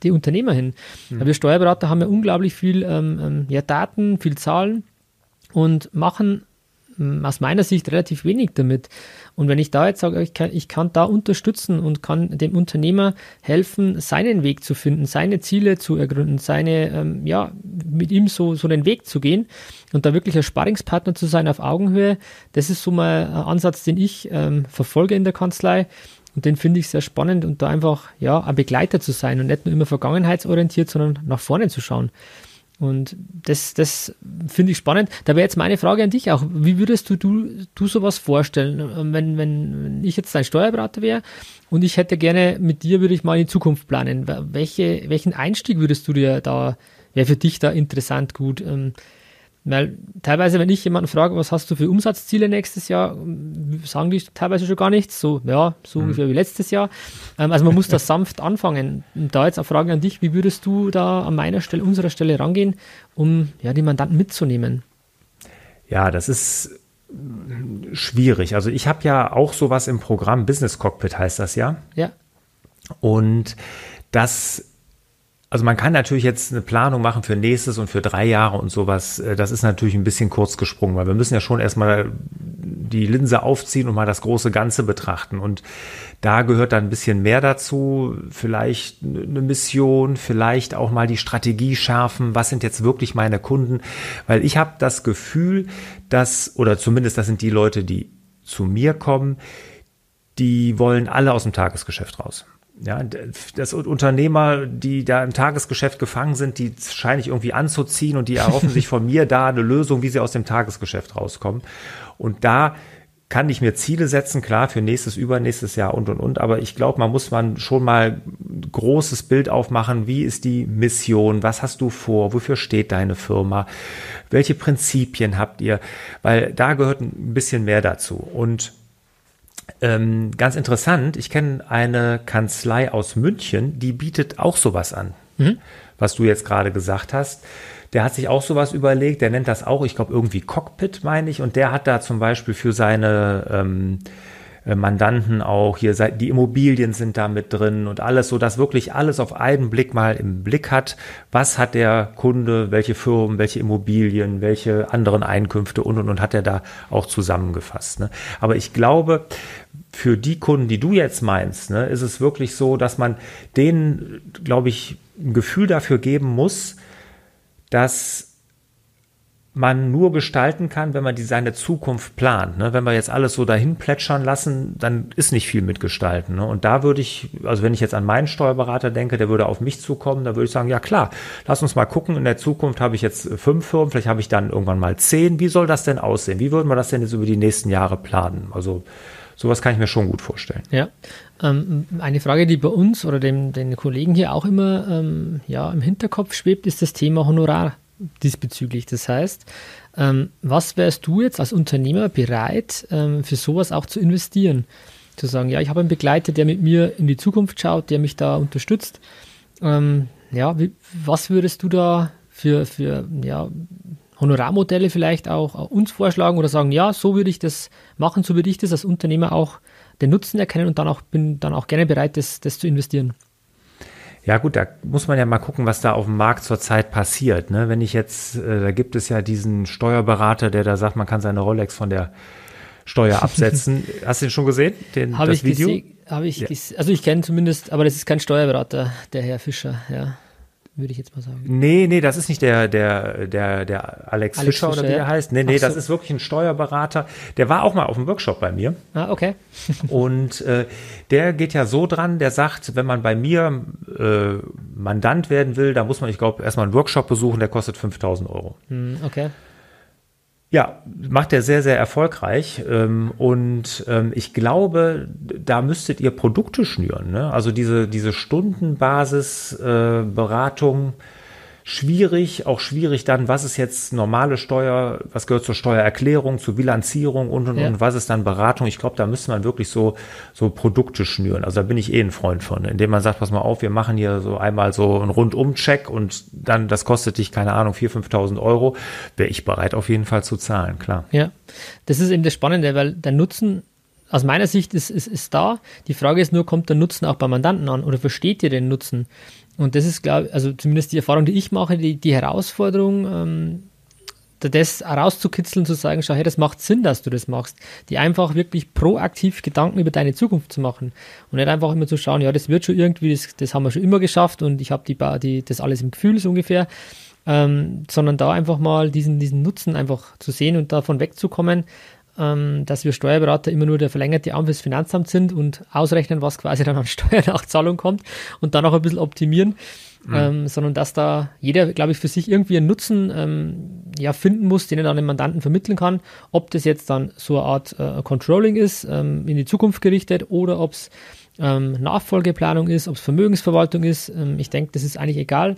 Speaker 1: die Unternehmer hin? Mhm. Wir Steuerberater haben ja unglaublich viel ähm, ähm ja, Daten, viel Zahlen und machen hm, aus meiner Sicht relativ wenig damit. Und wenn ich da jetzt sage, ich kann, ich kann da unterstützen und kann dem Unternehmer helfen, seinen Weg zu finden, seine Ziele zu ergründen, seine, ähm, ja, mit ihm so, so den Weg zu gehen und da wirklich ein Sparringspartner zu sein auf Augenhöhe, das ist so mal ein Ansatz, den ich ähm, verfolge in der Kanzlei. Und den finde ich sehr spannend und da einfach, ja, ein Begleiter zu sein und nicht nur immer vergangenheitsorientiert, sondern nach vorne zu schauen. Und das, das finde ich spannend. Da wäre jetzt meine Frage an dich auch. Wie würdest du, du, du sowas vorstellen, ähm, wenn, wenn ich jetzt dein Steuerberater wäre und ich hätte gerne mit dir, würde ich mal in die Zukunft planen. Welche, welchen Einstieg würdest du dir da, wäre für dich da interessant gut? Weil teilweise, wenn ich jemanden frage, was hast du für Umsatzziele nächstes Jahr, sagen die teilweise schon gar nichts. So, ja, so mhm. ungefähr wie letztes Jahr. Ähm, also man muss da sanft anfangen. Und da jetzt eine Frage an dich, wie würdest du da an meiner Stelle, unserer Stelle rangehen, um ja, die Mandanten mitzunehmen?
Speaker 2: Ja, das ist schwierig. Also ich habe ja auch sowas im Programm, Business Cockpit heißt das ja.
Speaker 1: Ja.
Speaker 2: Und das also man kann natürlich jetzt eine Planung machen für nächstes und für drei Jahre und sowas. Äh, das ist natürlich ein bisschen kurz gesprungen, weil wir müssen ja schon erstmal die Linse aufziehen und mal das große Ganze betrachten. Und da gehört dann ein bisschen mehr dazu. Vielleicht eine Mission, vielleicht auch mal die Strategie schärfen. Was sind jetzt wirklich meine Kunden? Weil ich habe das Gefühl, dass, oder zumindest das sind die Leute, die zu mir kommen, die wollen alle aus dem Tagesgeschäft raus. Ja, das Unternehmer, die da im Tagesgeschäft gefangen sind, die scheine ich irgendwie anzuziehen und die erhoffen sich von mir da eine Lösung, wie sie aus dem Tagesgeschäft rauskommen. Und da kann ich mir Ziele setzen, klar, für nächstes, übernächstes Jahr und, und, und. Aber ich glaube, man muss man schon mal ein großes Bild aufmachen. Wie ist die Mission? Was hast du vor? Wofür steht deine Firma? Welche Prinzipien habt ihr? Weil da gehört ein bisschen mehr dazu. Und ähm, ganz interessant, ich kenne eine Kanzlei aus München, die bietet auch sowas an, mhm. was du jetzt gerade gesagt hast. Der hat sich auch sowas überlegt, der nennt das auch, ich glaube, irgendwie Cockpit, meine ich, und der hat da zum Beispiel für seine ähm, äh, Mandanten auch hier, die Immobilien sind da mit drin und alles, so dass wirklich alles auf einen Blick mal im Blick hat. Was hat der Kunde, welche Firmen, welche Immobilien, welche anderen Einkünfte und und und hat er da auch zusammengefasst. Ne? Aber ich glaube, für die Kunden, die du jetzt meinst, ne, ist es wirklich so, dass man denen, glaube ich, ein Gefühl dafür geben muss, dass man nur gestalten kann, wenn man die seine Zukunft plant. Ne? Wenn wir jetzt alles so dahin plätschern lassen, dann ist nicht viel mitgestalten. Ne? Und da würde ich, also wenn ich jetzt an meinen Steuerberater denke, der würde auf mich zukommen, da würde ich sagen, ja klar, lass uns mal gucken, in der Zukunft habe ich jetzt fünf Firmen, vielleicht habe ich dann irgendwann mal zehn. Wie soll das denn aussehen? Wie würden wir das denn jetzt über die nächsten Jahre planen? Also sowas kann ich mir schon gut vorstellen.
Speaker 1: Ja, ähm, eine Frage, die bei uns oder dem, den Kollegen hier auch immer ähm, ja, im Hinterkopf schwebt, ist das Thema Honorar diesbezüglich. Das heißt, ähm, was wärst du jetzt als Unternehmer bereit, ähm, für sowas auch zu investieren? Zu sagen, ja, ich habe einen Begleiter, der mit mir in die Zukunft schaut, der mich da unterstützt. Ähm, ja, wie, was würdest du da für, für ja, Honorarmodelle vielleicht auch uns vorschlagen oder sagen, ja, so würde ich das machen, so würde ich das als Unternehmer auch den Nutzen erkennen und dann auch bin dann auch gerne bereit, das, das zu investieren.
Speaker 2: Ja gut, da muss man ja mal gucken, was da auf dem Markt zurzeit passiert. Ne? Wenn ich jetzt, äh, da gibt es ja diesen Steuerberater, der da sagt, man kann seine Rolex von der Steuer absetzen. Hast du den schon gesehen? Den,
Speaker 1: Habe ich Video? Habe ich ja. also ich kenne zumindest, aber das ist kein Steuerberater, der Herr Fischer, ja würde ich jetzt mal sagen.
Speaker 2: Nee, nee, das ist nicht der, der, der, der Alex, Alex Fischer, Fischer, oder wie er heißt. Nee, nee, so. das ist wirklich ein Steuerberater. Der war auch mal auf dem Workshop bei mir.
Speaker 1: Ah, okay.
Speaker 2: und äh, der geht ja so dran, der sagt, wenn man bei mir äh, Mandant werden will, da muss man, ich glaube, erstmal einen Workshop besuchen, der kostet 5000 Euro.
Speaker 1: Hm, okay.
Speaker 2: Ja, macht er sehr, sehr erfolgreich. Ähm, und ähm, ich glaube, da müsstet ihr Produkte schnüren. Ne? Also diese, diese Stundenbasis-Beratung. Äh, schwierig, auch schwierig dann, was ist jetzt normale Steuer, was gehört zur Steuererklärung, zur Bilanzierung und und ja. und was ist dann Beratung. Ich glaube, da müsste man wirklich so so Produkte schnüren. Also da bin ich eh ein Freund von, indem man sagt, pass mal auf, wir machen hier so einmal so einen Rundum-Check und dann das kostet dich keine Ahnung 4.000, 5.000 Euro, wäre ich bereit auf jeden Fall zu zahlen, klar.
Speaker 1: Ja, das ist eben das Spannende, weil der Nutzen aus meiner Sicht ist, ist, ist da. Die Frage ist nur, kommt der Nutzen auch beim Mandanten an oder versteht ihr den Nutzen? Und das ist, glaube ich, also zumindest die Erfahrung, die ich mache, die, die Herausforderung, ähm, das herauszukitzeln, zu sagen, schau, hey, das macht Sinn, dass du das machst. Die einfach wirklich proaktiv Gedanken über deine Zukunft zu machen. Und nicht einfach immer zu schauen, ja, das wird schon irgendwie, das, das haben wir schon immer geschafft und ich habe die, die, das alles im Gefühl so ungefähr. Ähm, sondern da einfach mal diesen, diesen Nutzen einfach zu sehen und davon wegzukommen, ähm, dass wir Steuerberater immer nur der verlängerte Arm fürs Finanzamt sind und ausrechnen, was quasi dann an Steuernachzahlung kommt und dann auch ein bisschen optimieren. Mhm. Ähm, sondern dass da jeder, glaube ich, für sich irgendwie einen Nutzen ähm, ja, finden muss, den er dann dem Mandanten vermitteln kann. Ob das jetzt dann so eine Art äh, Controlling ist, ähm, in die Zukunft gerichtet, oder ob es ähm, Nachfolgeplanung ist, ob es Vermögensverwaltung ist. Ähm, ich denke, das ist eigentlich egal.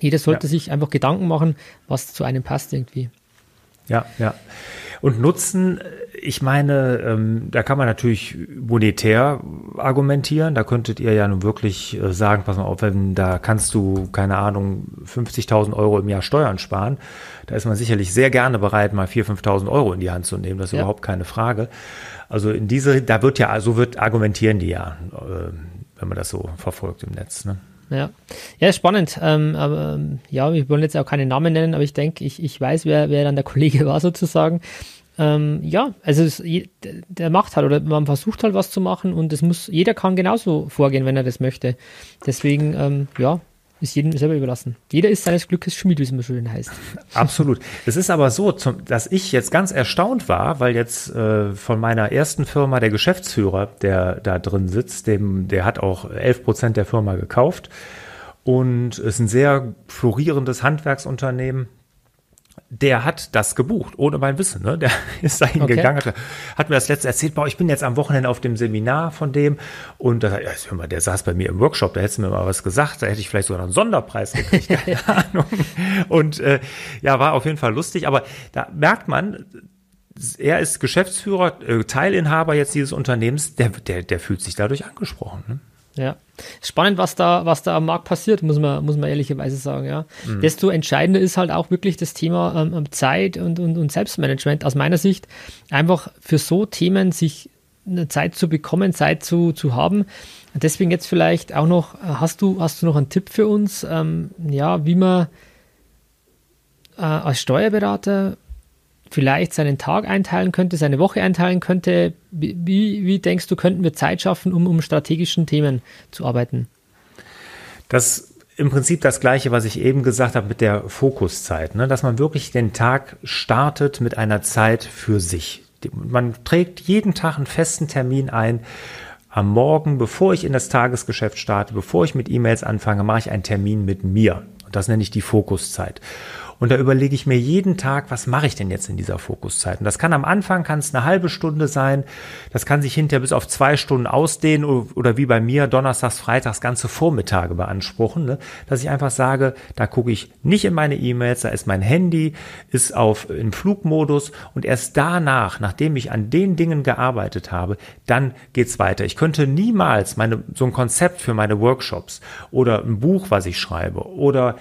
Speaker 1: Jeder sollte ja. sich einfach Gedanken machen, was zu einem passt irgendwie.
Speaker 2: Ja, ja. Und Nutzen, ich meine, ähm, da kann man natürlich monetär argumentieren. Da könntet ihr ja nun wirklich äh, sagen, pass mal auf, wenn da kannst du, keine Ahnung, 50.000 Euro im Jahr Steuern sparen. Da ist man sicherlich sehr gerne bereit, mal 4.000, 5.000 Euro in die Hand zu nehmen. Das ist ja. überhaupt keine Frage. Also in diese, da wird ja, so wird argumentieren die ja, äh, wenn man das so verfolgt im Netz. Ne?
Speaker 1: Ja, ja spannend. Ähm, aber ähm, ja, wir wollen jetzt auch keine Namen nennen, aber ich denke, ich, ich weiß, wer, wer dann der Kollege war sozusagen. Ähm, ja, also es, der macht halt oder man versucht halt was zu machen und es muss, jeder kann genauso vorgehen, wenn er das möchte. Deswegen, ähm, ja, ist jedem selber überlassen. Jeder ist seines Glückes Schmied, wie es immer schön heißt.
Speaker 2: Absolut. Es ist aber so, zum, dass ich jetzt ganz erstaunt war, weil jetzt äh, von meiner ersten Firma der Geschäftsführer, der da drin sitzt, dem, der hat auch 11 Prozent der Firma gekauft und ist ein sehr florierendes Handwerksunternehmen der hat das gebucht, ohne mein Wissen. Ne? Der ist dahin okay. gegangen, hat, hat, mir das letzte erzählt, boah, ich bin jetzt am Wochenende auf dem Seminar von dem und da, ja, hör mal, der saß bei mir im Workshop, da hättest du mir mal was gesagt, da hätte ich vielleicht sogar einen Sonderpreis gekriegt, keine Ahnung. Und äh, ja, war auf jeden Fall lustig, aber da merkt man, er ist Geschäftsführer, äh, Teilinhaber jetzt dieses Unternehmens, der, der, der fühlt sich dadurch angesprochen. Ne?
Speaker 1: Ja, spannend, was da, was da am Markt passiert, muss man, muss man ehrlicherweise sagen. Ja. Mhm. Desto entscheidender ist halt auch wirklich das Thema ähm, ähm, Zeit und, und, und Selbstmanagement aus meiner Sicht. Einfach für so Themen sich eine Zeit zu bekommen, Zeit zu, zu haben. Deswegen jetzt vielleicht auch noch, äh, hast du, hast du noch einen Tipp für uns, ähm, ja, wie man äh, als Steuerberater vielleicht seinen Tag einteilen könnte, seine Woche einteilen könnte. Wie, wie denkst du, könnten wir Zeit schaffen, um, um strategischen Themen zu arbeiten?
Speaker 2: Das im Prinzip das Gleiche, was ich eben gesagt habe mit der Fokuszeit, ne? dass man wirklich den Tag startet mit einer Zeit für sich. Man trägt jeden Tag einen festen Termin ein. Am Morgen, bevor ich in das Tagesgeschäft starte, bevor ich mit E-Mails anfange, mache ich einen Termin mit mir. Und das nenne ich die Fokuszeit. Und da überlege ich mir jeden Tag, was mache ich denn jetzt in dieser Fokuszeit? Und das kann am Anfang, kann es eine halbe Stunde sein, das kann sich hinterher bis auf zwei Stunden ausdehnen oder wie bei mir donnerstags, freitags ganze Vormittage beanspruchen, ne? dass ich einfach sage, da gucke ich nicht in meine E-Mails, da ist mein Handy, ist auf im Flugmodus und erst danach, nachdem ich an den Dingen gearbeitet habe, dann geht's weiter. Ich könnte niemals meine so ein Konzept für meine Workshops oder ein Buch, was ich schreibe oder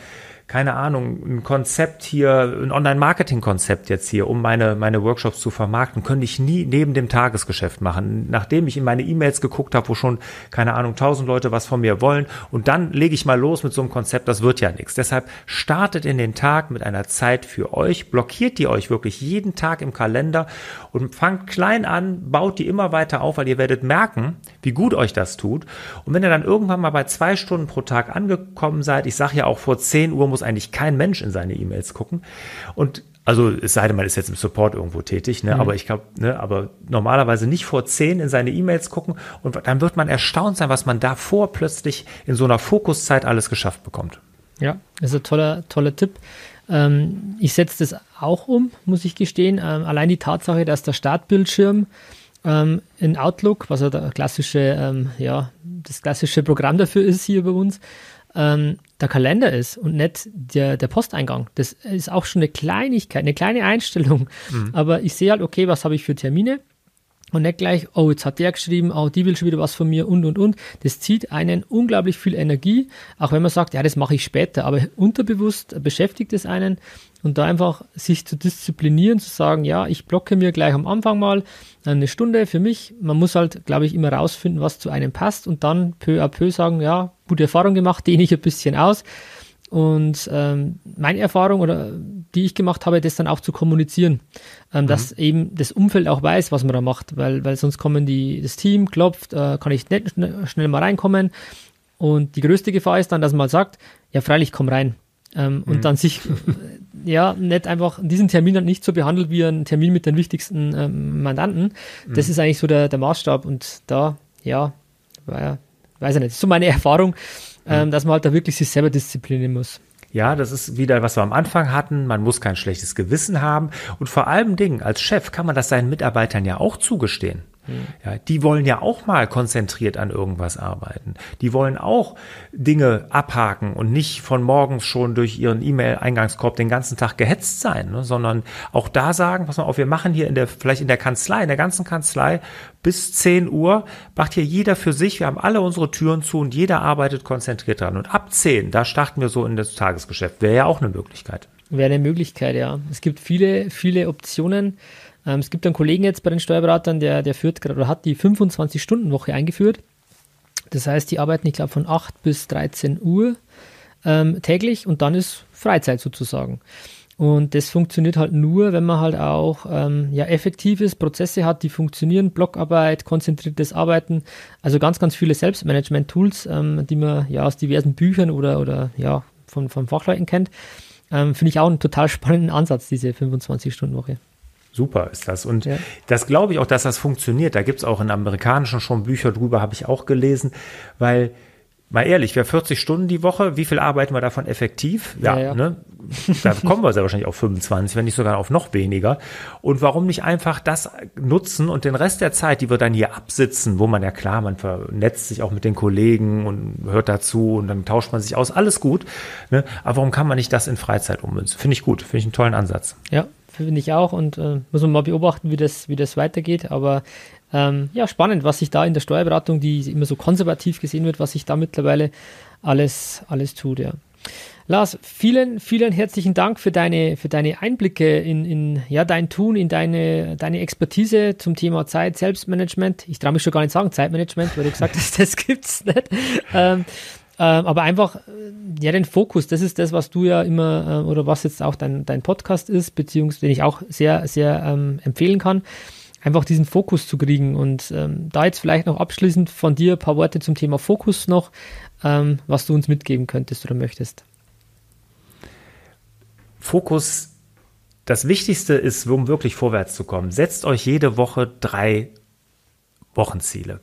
Speaker 2: keine Ahnung, ein Konzept hier, ein Online-Marketing-Konzept jetzt hier, um meine, meine Workshops zu vermarkten, könnte ich nie neben dem Tagesgeschäft machen. Nachdem ich in meine E-Mails geguckt habe, wo schon, keine Ahnung, tausend Leute was von mir wollen und dann lege ich mal los mit so einem Konzept, das wird ja nichts. Deshalb startet in den Tag mit einer Zeit für euch, blockiert die euch wirklich jeden Tag im Kalender und fangt klein an, baut die immer weiter auf, weil ihr werdet merken, wie gut euch das tut. Und wenn ihr dann irgendwann mal bei zwei Stunden pro Tag angekommen seid, ich sage ja auch vor 10 Uhr muss muss eigentlich kein Mensch in seine E-Mails gucken. Und also es sei denn, man ist jetzt im Support irgendwo tätig, ne? Mhm. aber ich glaube, ne, aber normalerweise nicht vor zehn in seine E-Mails gucken und dann wird man erstaunt sein, was man davor plötzlich in so einer Fokuszeit alles geschafft bekommt.
Speaker 1: Ja, das ist ein toller, toller Tipp. Ähm, ich setze das auch um, muss ich gestehen. Ähm, allein die Tatsache, dass der Startbildschirm ähm, in Outlook, was ja der klassische, ähm, ja, das klassische Programm dafür ist hier bei uns, ähm, der Kalender ist und nicht der, der Posteingang. Das ist auch schon eine Kleinigkeit, eine kleine Einstellung. Mhm. Aber ich sehe halt, okay, was habe ich für Termine? Und nicht gleich, oh, jetzt hat der geschrieben, oh, die will schon wieder was von mir und und und. Das zieht einen unglaublich viel Energie, auch wenn man sagt, ja, das mache ich später. Aber unterbewusst beschäftigt es einen und da einfach sich zu disziplinieren, zu sagen, ja, ich blocke mir gleich am Anfang mal eine Stunde für mich. Man muss halt, glaube ich, immer rausfinden, was zu einem passt und dann peu à peu sagen, ja, gute Erfahrung gemacht, dehne ich ein bisschen aus. Und ähm, meine Erfahrung oder die ich gemacht habe, das dann auch zu kommunizieren, ähm, mhm. dass eben das Umfeld auch weiß, was man da macht, weil, weil sonst kommen die, das Team klopft, äh, kann ich nicht schnell, schnell mal reinkommen. Und die größte Gefahr ist dann, dass man sagt, ja freilich, komm rein. Ähm, mhm. Und dann sich ja nicht einfach diesen Termin dann nicht so behandelt wie ein Termin mit den wichtigsten ähm, Mandanten. Mhm. Das ist eigentlich so der, der Maßstab und da, ja, war, weiß ich nicht, das ist so meine Erfahrung, ähm, mhm. dass man halt da wirklich sich selber disziplinieren muss.
Speaker 2: Ja, das ist wieder, was wir am Anfang hatten. Man muss kein schlechtes Gewissen haben. Und vor allem Dingen, als Chef kann man das seinen Mitarbeitern ja auch zugestehen. Ja, die wollen ja auch mal konzentriert an irgendwas arbeiten. Die wollen auch Dinge abhaken und nicht von morgens schon durch ihren E-Mail-Eingangskorb den ganzen Tag gehetzt sein, ne, sondern auch da sagen, pass mal auf, wir machen hier in der, vielleicht in der Kanzlei, in der ganzen Kanzlei bis 10 Uhr, macht hier jeder für sich, wir haben alle unsere Türen zu und jeder arbeitet konzentriert dran. Und ab 10, da starten wir so in das Tagesgeschäft. Wäre ja auch eine Möglichkeit.
Speaker 1: Wäre eine Möglichkeit, ja. Es gibt viele, viele Optionen. Ähm, es gibt einen Kollegen jetzt bei den Steuerberatern, der, der führt gerade oder hat die 25-Stunden-Woche eingeführt. Das heißt, die arbeiten, ich glaube, von 8 bis 13 Uhr ähm, täglich und dann ist Freizeit sozusagen. Und das funktioniert halt nur, wenn man halt auch ähm, ja, effektives Prozesse hat, die funktionieren, Blockarbeit, konzentriertes Arbeiten, also ganz, ganz viele Selbstmanagement-Tools, ähm, die man ja aus diversen Büchern oder, oder ja von, von Fachleuten kennt. Ähm, Finde ich auch einen total spannenden Ansatz, diese 25-Stunden-Woche.
Speaker 2: Super ist das. Und ja. das glaube ich auch, dass das funktioniert. Da gibt es auch in amerikanischen schon Bücher drüber, habe ich auch gelesen, weil Mal ehrlich, wer 40 Stunden die Woche, wie viel arbeiten wir davon effektiv? Ja, ja, ja. Ne? da kommen wir sehr wahrscheinlich auf 25, wenn nicht sogar auf noch weniger. Und warum nicht einfach das nutzen und den Rest der Zeit, die wir dann hier absitzen, wo man ja klar, man vernetzt sich auch mit den Kollegen und hört dazu und dann tauscht man sich aus, alles gut. Ne? Aber warum kann man nicht das in Freizeit ummünzen? Finde ich gut, finde ich einen tollen Ansatz.
Speaker 1: Ja, finde ich auch und äh, muss man mal beobachten, wie das, wie das weitergeht. Aber ähm, ja, spannend, was sich da in der Steuerberatung, die immer so konservativ gesehen wird, was sich da mittlerweile alles, alles tut, ja. Lars, vielen, vielen herzlichen Dank für deine, für deine Einblicke in, in ja, dein Tun, in deine, deine Expertise zum Thema Zeit, Selbstmanagement. Ich traue mich schon gar nicht sagen Zeitmanagement, weil du gesagt hast, das gibt's nicht. Ähm, aber einfach, äh, ja, den Fokus, das ist das, was du ja immer, äh, oder was jetzt auch dein, dein Podcast ist, beziehungsweise den ich auch sehr, sehr ähm, empfehlen kann, einfach diesen Fokus zu kriegen. Und ähm, da jetzt vielleicht noch abschließend von dir ein paar Worte zum Thema Fokus noch, ähm, was du uns mitgeben könntest oder möchtest.
Speaker 2: Fokus, das Wichtigste ist, um wirklich vorwärts zu kommen, setzt euch jede Woche drei Wochenziele.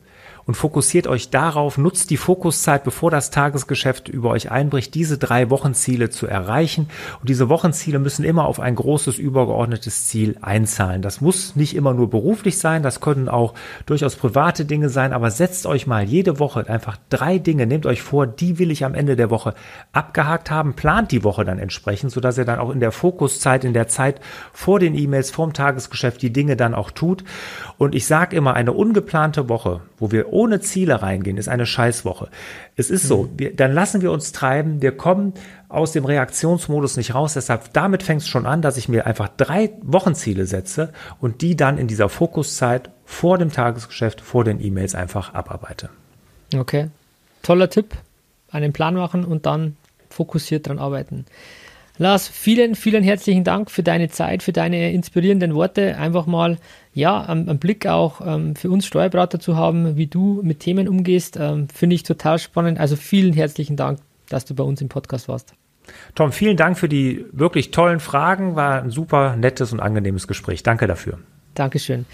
Speaker 2: Und fokussiert euch darauf, nutzt die Fokuszeit, bevor das Tagesgeschäft über euch einbricht, diese drei Wochenziele zu erreichen. Und diese Wochenziele müssen immer auf ein großes übergeordnetes Ziel einzahlen. Das muss nicht immer nur beruflich sein, das können auch durchaus private Dinge sein, aber setzt euch mal jede Woche einfach drei Dinge, nehmt euch vor, die will ich am Ende der Woche abgehakt haben, plant die Woche dann entsprechend, sodass ihr dann auch in der Fokuszeit, in der Zeit vor den E-Mails, vorm Tagesgeschäft die Dinge dann auch tut. Und ich sage immer, eine ungeplante Woche, wo wir ohne Ziele reingehen, ist eine Scheißwoche. Es ist so, mhm. wir, dann lassen wir uns treiben, wir kommen aus dem Reaktionsmodus nicht raus. Deshalb, damit fängt es schon an, dass ich mir einfach drei Wochenziele setze und die dann in dieser Fokuszeit vor dem Tagesgeschäft, vor den E-Mails einfach abarbeite.
Speaker 1: Okay, toller Tipp. Einen Plan machen und dann fokussiert dran arbeiten. Lars, vielen, vielen herzlichen Dank für deine Zeit, für deine inspirierenden Worte. Einfach mal, ja, einen Blick auch ähm, für uns Steuerberater zu haben, wie du mit Themen umgehst, ähm, finde ich total spannend. Also vielen herzlichen Dank, dass du bei uns im Podcast warst.
Speaker 2: Tom, vielen Dank für die wirklich tollen Fragen. War ein super nettes und angenehmes Gespräch. Danke dafür.
Speaker 1: Dankeschön.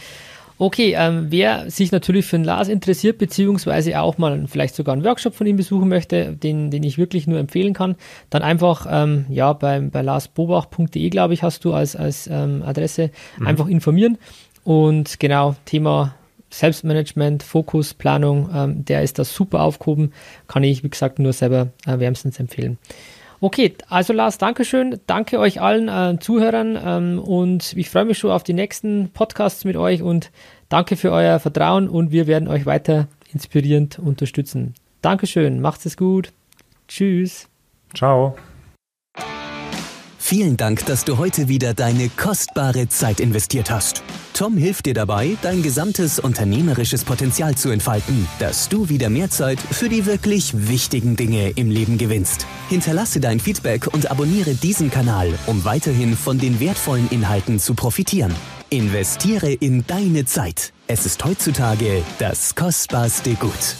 Speaker 1: Okay, ähm, wer sich natürlich für den Lars interessiert, beziehungsweise auch mal vielleicht sogar einen Workshop von ihm besuchen möchte, den, den ich wirklich nur empfehlen kann, dann einfach ähm, ja bei, bei larsbobach.de, glaube ich, hast du als, als ähm, Adresse, mhm. einfach informieren. Und genau, Thema Selbstmanagement, Fokus, Planung, ähm, der ist da super aufgehoben, kann ich, wie gesagt, nur selber äh, wärmstens empfehlen. Okay, also Lars, Dankeschön. Danke euch allen äh, Zuhörern ähm, und ich freue mich schon auf die nächsten Podcasts mit euch und danke für euer Vertrauen und wir werden euch weiter inspirierend unterstützen. Dankeschön, macht es gut. Tschüss.
Speaker 2: Ciao.
Speaker 3: Vielen Dank, dass du heute wieder deine kostbare Zeit investiert hast. Tom hilft dir dabei, dein gesamtes unternehmerisches Potenzial zu entfalten, dass du wieder mehr Zeit für die wirklich wichtigen Dinge im Leben gewinnst. Hinterlasse dein Feedback und abonniere diesen Kanal, um weiterhin von den wertvollen Inhalten zu profitieren. Investiere in deine Zeit. Es ist heutzutage das kostbarste Gut.